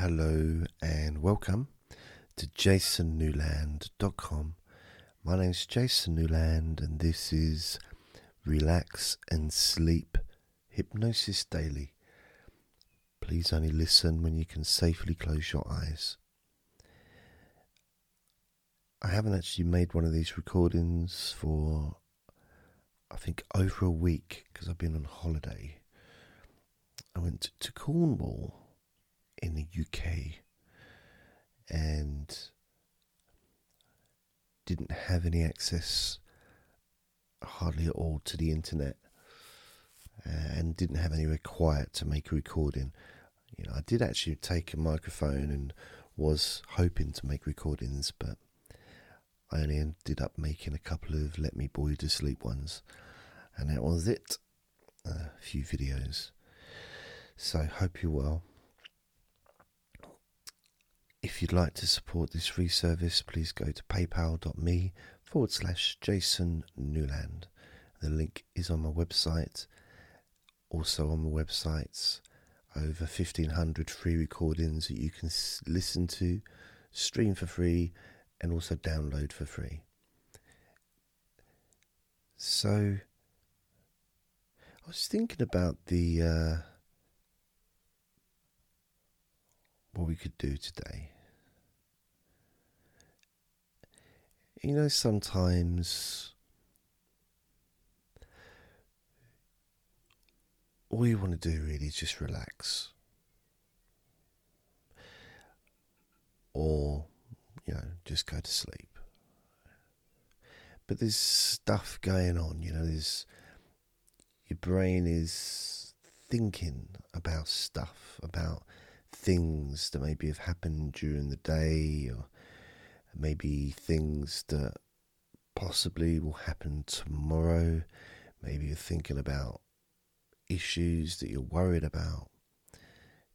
hello, and welcome to jasonnewland.com. My name is Jason Newland, and this is Relax and Sleep Hypnosis Daily. Please only listen when you can safely close your eyes. I haven't actually made one of these recordings for, I think, over a week because I've been on holiday. I went to Cornwall in the UK and didn't have any access hardly at all to the internet uh, and didn't have anywhere quiet to make a recording. You know, I did actually take a microphone and was hoping to make recordings, but I only ended up making a couple of Let Me You to Sleep ones, and that was it. A few videos. So, hope you're well. If you'd like to support this free service, please go to paypal.me forward slash Jason Newland. The link is on my website. Also, on my websites, over 1500 free recordings that you can listen to, stream for free, and also download for free. So, I was thinking about the. Uh, what we could do today. You know, sometimes all you want to do really is just relax. Or, you know, just go to sleep. But there's stuff going on, you know, there's your brain is thinking about stuff, about things that maybe have happened during the day, or maybe things that possibly will happen tomorrow. Maybe you're thinking about issues that you're worried about,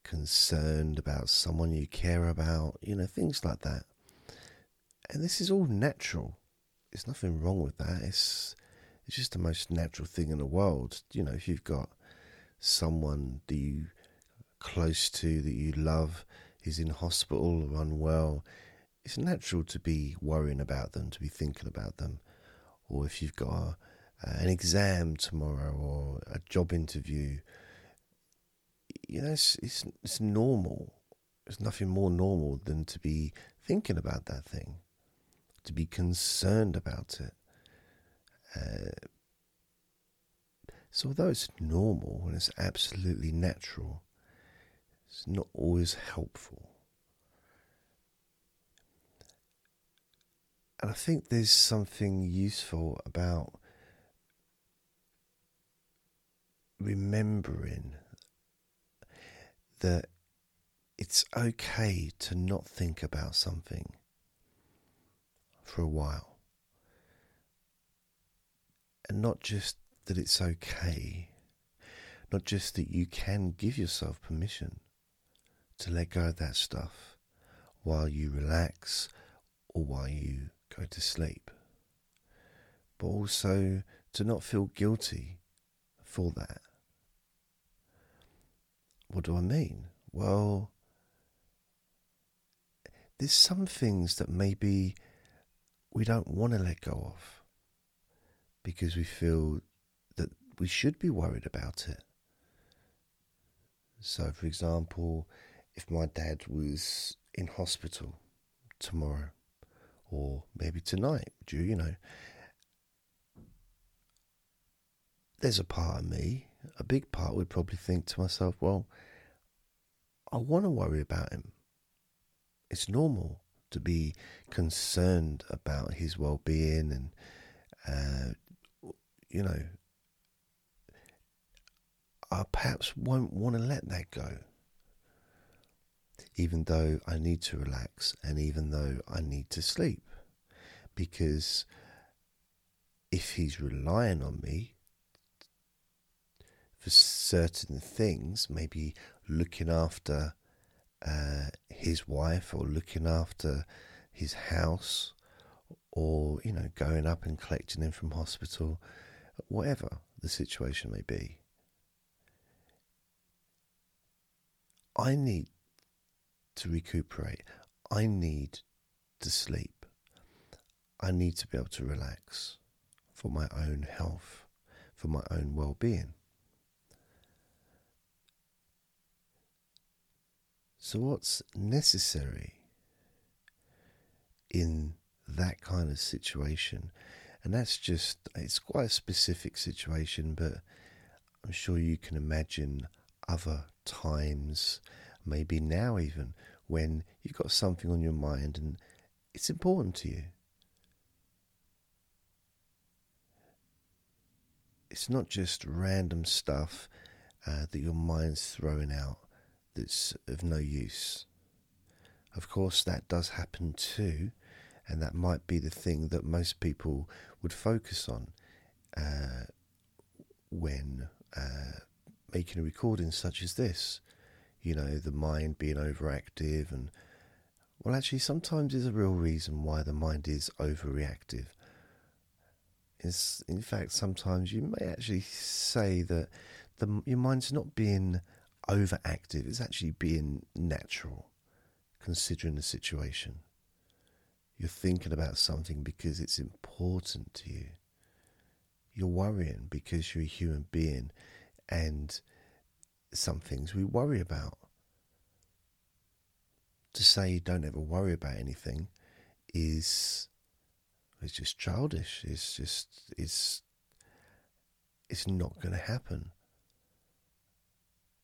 concerned about someone you care about, you know, things like that. And this is all natural. There's nothing wrong with that. It's it's just the most natural thing in the world. You know, if you've got someone that you close to, that you love, is in hospital or unwell, it's natural to be worrying about them, to be thinking about them. Or if you've got a, an exam tomorrow or a job interview, you know, it's, it's, it's normal. There's nothing more normal than to be thinking about that thing, to be concerned about it. Uh, so, although it's normal and it's absolutely natural, it's not always helpful. And I think there's something useful about remembering that it's okay to not think about something for a while. And not just that it's okay, not just that you can give yourself permission to let go of that stuff while you relax or while you go to sleep, but also to not feel guilty for that. What do I mean? Well, there's some things that maybe we don't want to let go of because we feel that we should be worried about it. So, for example, if my dad was in hospital tomorrow or maybe tonight, do you know? There's a part of me, a big part would probably think to myself, well, I want to worry about him. It's normal to be concerned about his well being and, uh, you know, I perhaps won't want to let that go even though I need to relax and even though I need to sleep. Because if he's relying on me for certain things, maybe looking after uh, his wife or looking after his house or, you know, going up and collecting him from hospital, whatever the situation may be. I need to recuperate. I need to sleep. I need to be able to relax for my own health, for my own well being. So, what's necessary in that kind of situation? And that's just, it's quite a specific situation, but I'm sure you can imagine other times, maybe now even, when you've got something on your mind and it's important to you. It's not just random stuff uh, that your mind's throwing out that's of no use. Of course, that does happen too, and that might be the thing that most people would focus on uh, when uh, making a recording such as this. You know, the mind being overactive, and well, actually, sometimes there's a real reason why the mind is overreactive. Is in fact, sometimes you may actually say that the, your mind's not being overactive, it's actually being natural, considering the situation. You're thinking about something because it's important to you. You're worrying because you're a human being and some things we worry about. To say you don't ever worry about anything is it's just childish. It's just it's it's not going to happen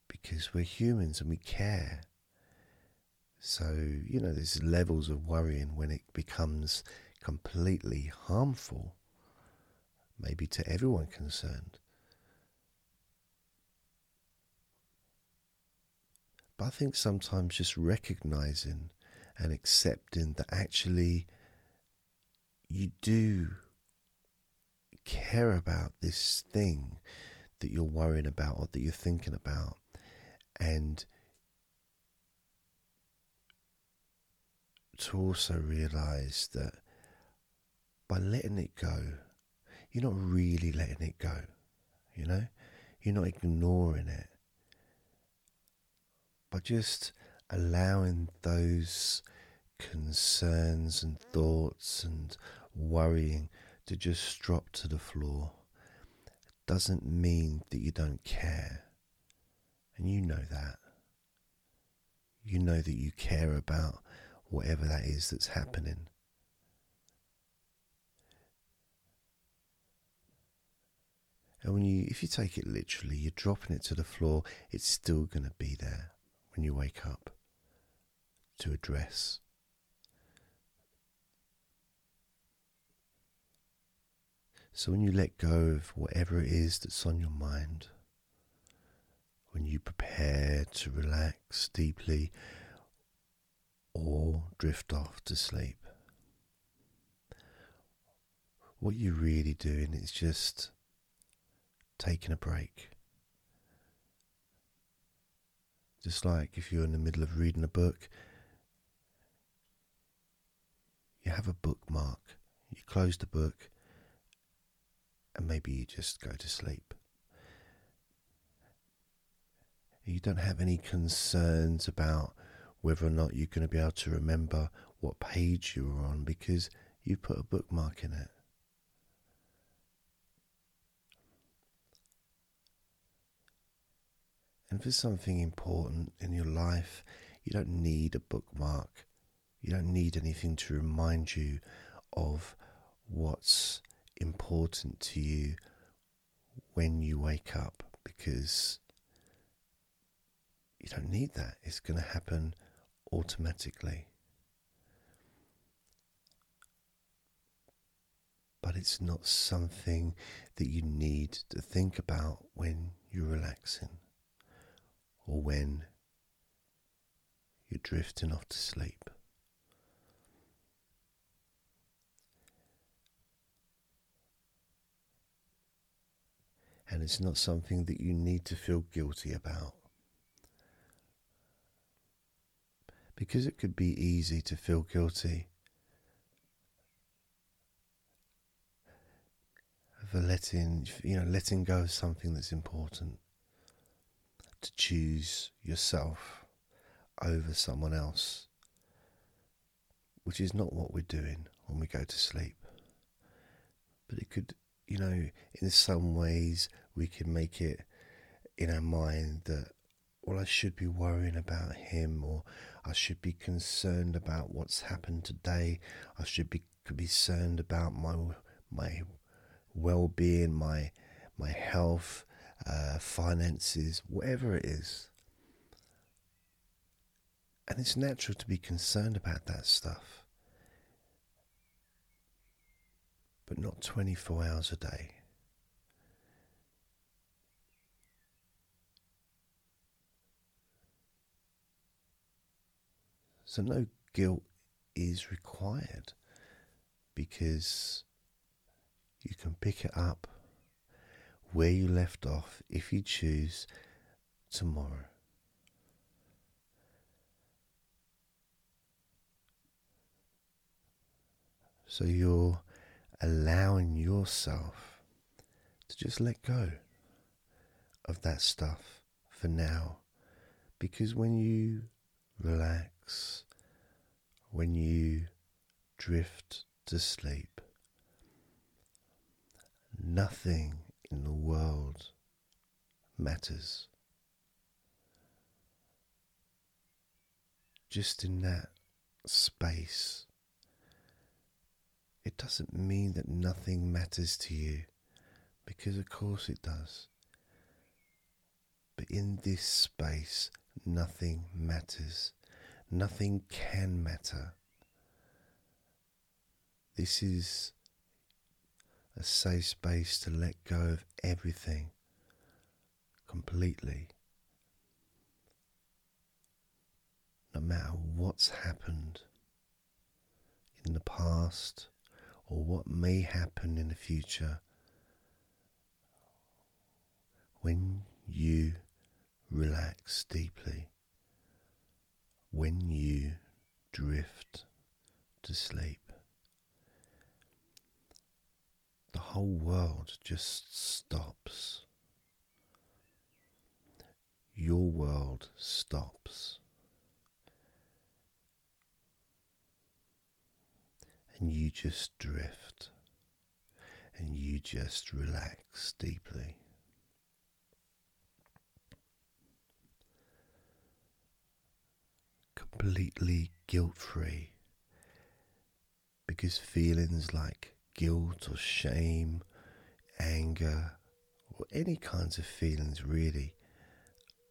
because we're humans and we care. So, you know, there's levels of worrying when it becomes completely harmful, maybe to everyone concerned. But I think sometimes just recognizing and accepting that actually you do care about this thing that you're worrying about or that you're thinking about. And to also realize that by letting it go, you're not really letting it go, you know, you're not ignoring it, but just allowing those concerns and thoughts and worrying to just drop to the floor doesn't mean that you don't care. And you know that. You know that you care about whatever that is that's happening. And when you, if you take it literally, you're dropping it to the floor, it's still to be there when you wake up to address. So when you let go of whatever it is that's on your mind, when you prepare to relax deeply or drift off to sleep. What you're really doing is just taking a break. Just like if you're in the middle of reading a book, you have a bookmark, you close the book, and maybe you just go to sleep. You don't have any concerns about whether or not you're going to be able to remember what page you were on because you put a bookmark in it. And for something important in your life, you don't need a bookmark. You don't need anything to remind you of what's important to you when you wake up because you don't need that. It's going to happen automatically. But it's not something that you need to think about when you're relaxing or when you're drifting off to sleep. And it's not something that you need to feel guilty about. because it could be easy to feel guilty for letting you know letting go of something that's important to choose yourself over someone else, which is not what we're doing when we go to sleep. But it could, you know, in some ways we can make it in our mind that, well, I should be worrying about him, or I should be concerned about what's happened today. I should be concerned about my my well-being, my my health, uh, finances, whatever it is. And it's natural to be concerned about that stuff. But not 24 hours a day. So, no guilt is required because you can pick it up where you left off if you choose tomorrow. So you're allowing yourself to just let go of that stuff for now. Because when you relax, when you drift to sleep, nothing in the world matters. Just in that space, it doesn't mean that nothing matters to you, because of course it does. But in this space, nothing matters. Nothing can matter. This is a safe space to let go of everything completely. No matter what's happened in the past or what may happen in the future, when you relax deeply, when you drift to sleep, the whole world just stops. Your world stops. And you just drift and you just relax deeply. Completely guilt free because feelings like guilt or shame, anger, or any kinds of feelings really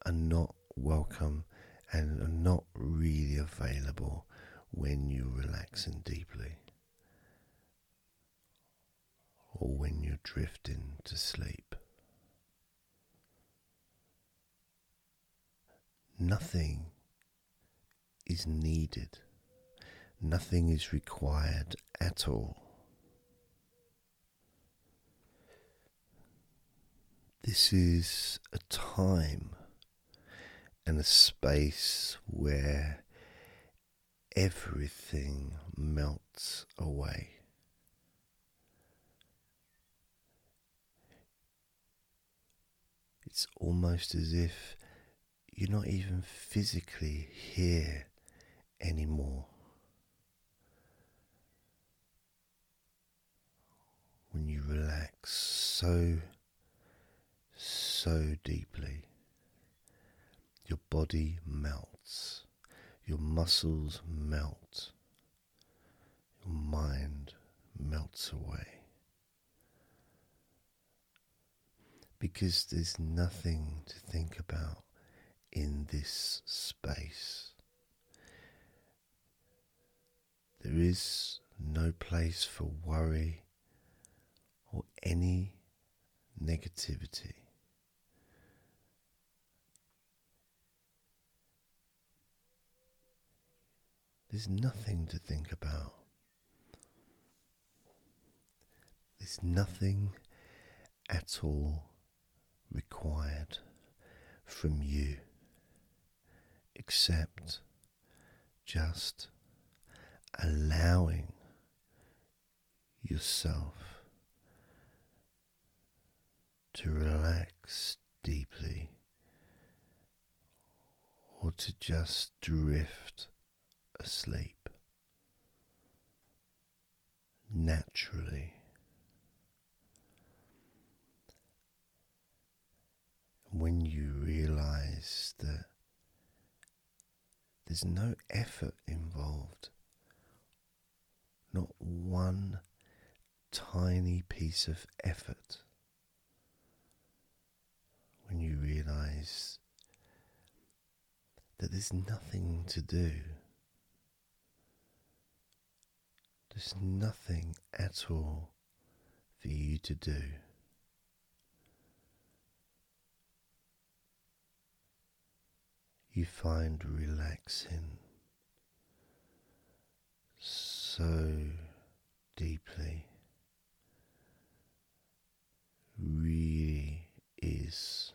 are not welcome and are not really available when you're relaxing deeply or when you're drifting to sleep. Nothing is needed, nothing is required at all. This is a time and a space where everything melts away. It's almost as if you're not even physically here anymore. When you relax so, so deeply, your body melts, your muscles melt, your mind melts away. because there's nothing to think about in this space. There is no place for worry or any negativity. There's nothing to think about. There's nothing at all required from you except just allowing yourself to relax deeply or to just drift asleep naturally. When you realize that there's no effort involved, not one tiny piece of effort. When you realize that there's nothing to do, there's nothing at all for you to do. You find relaxing so deeply. Really is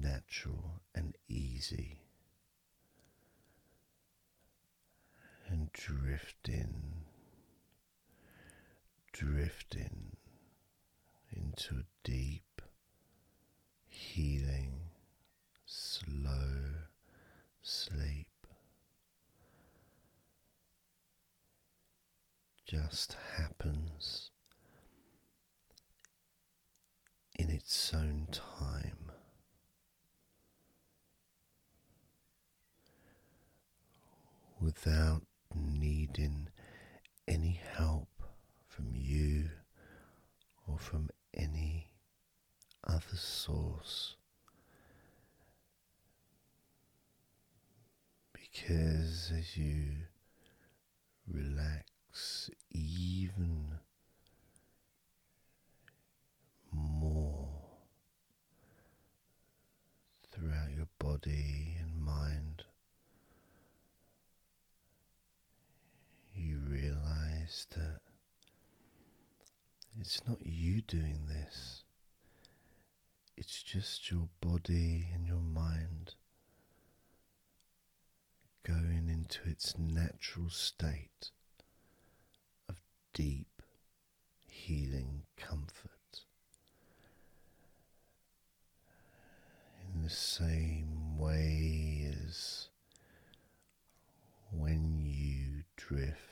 natural and easy. And drifting, drifting into a deep, healing, slow sleep. Just happens in its own time. Without needing any help from you or from any other source. Because as you relax even more throughout your body and mind, you realize that it's not you doing this, it's just your body and your mind going into its natural state of deep healing comfort. In the same way as when you drift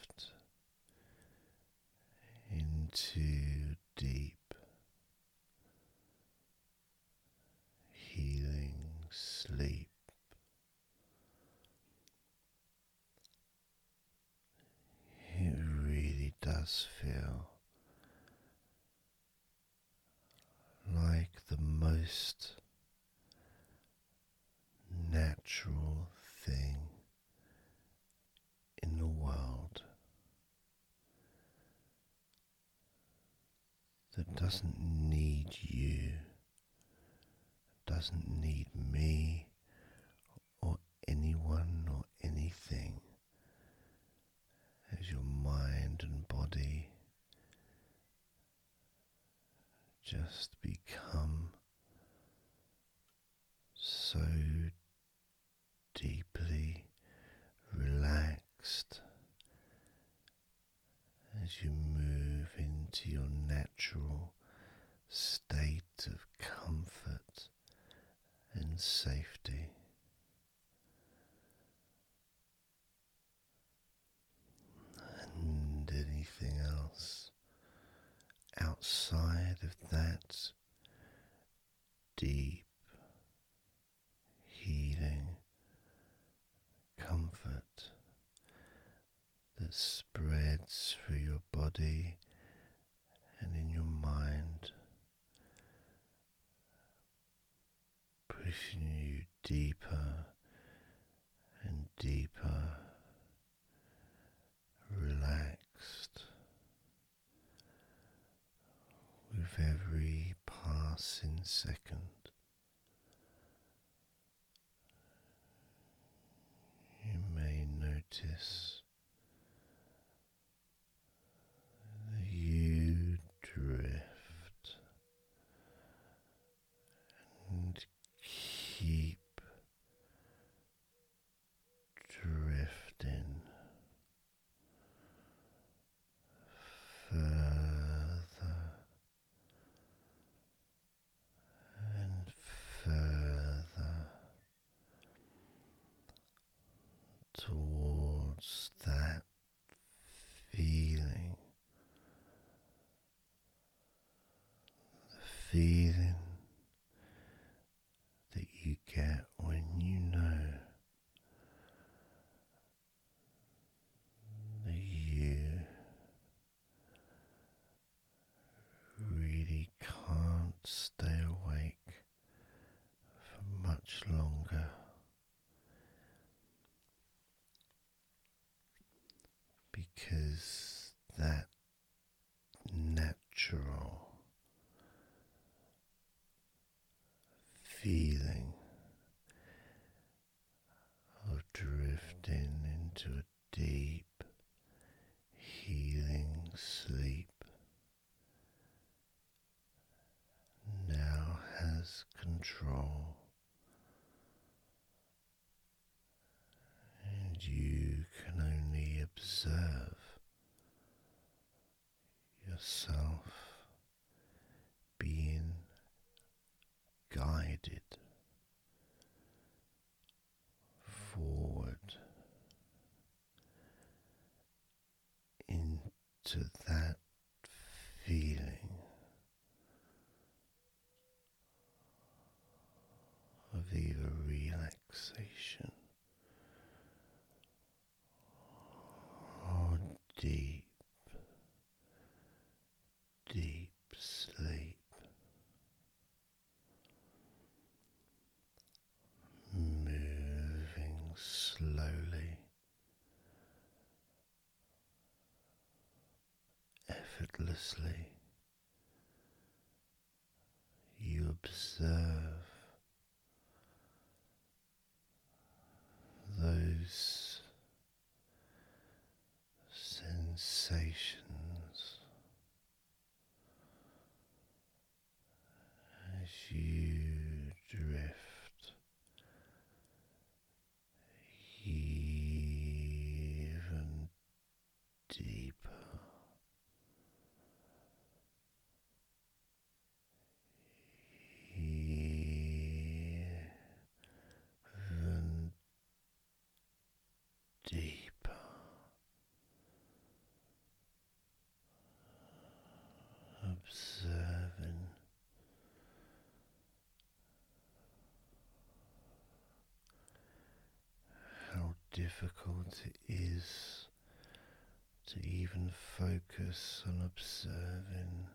into deep healing sleep. It really does feel like the most natural thing in the world that doesn't need you, doesn't need me or anyone or anything. As your mind and body just become so deeply relaxed as you move into your natural state of comfort and safety. And anything else outside of that deep healing comfort that spreads through your body and in your mind, pushing you deeper and deeper, relaxed with every passing second. You may notice that you drift and keep drifting further and further feeling that you get when you know that you really can't stay awake for much longer. Because that natural feeling of drifting into a deep, healing sleep now has control, and you can only observe yourself being guided forward into that feeling of either relaxation or deep, deep sleep. Moving slowly, effortlessly, you observe those sensations as you drift even deeper. Even deeper. Observing how difficult it is to even focus on observing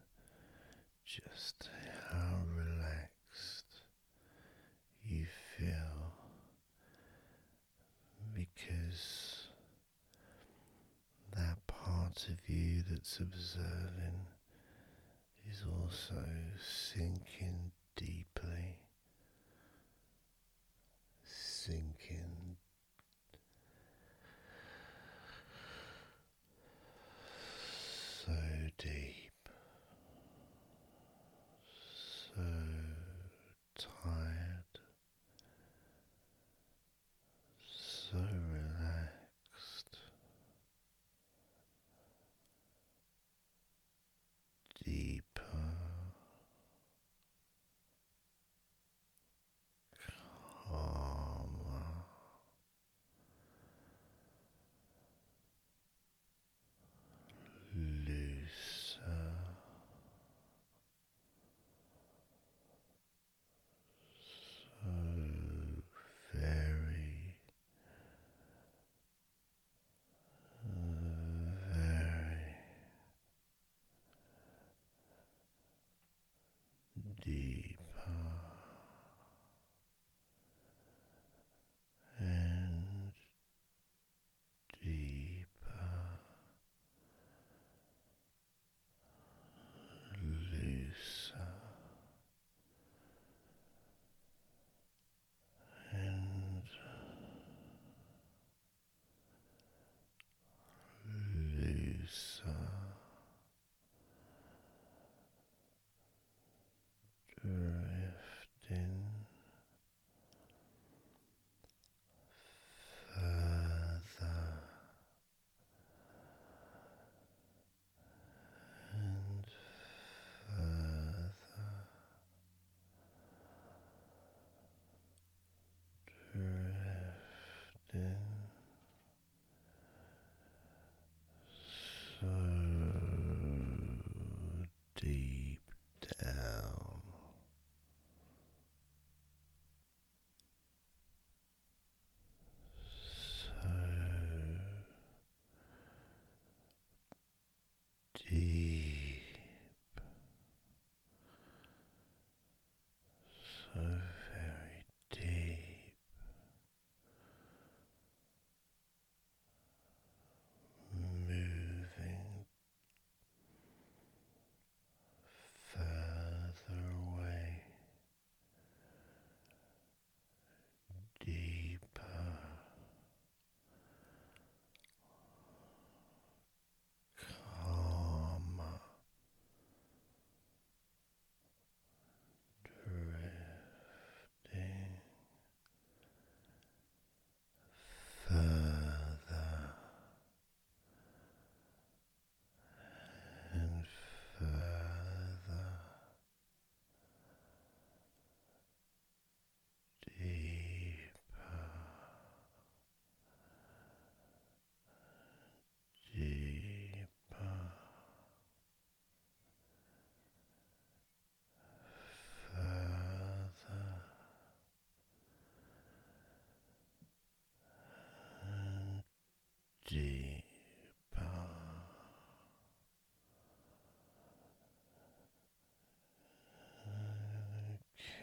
just how relaxed you feel. Because that part of you that's observing is also sinking deeply, sinking drifting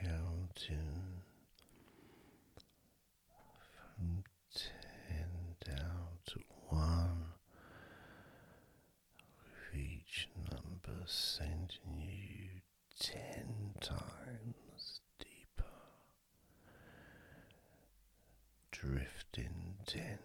Count to from ten down to one, with each number sending you ten times deeper, drifting ten.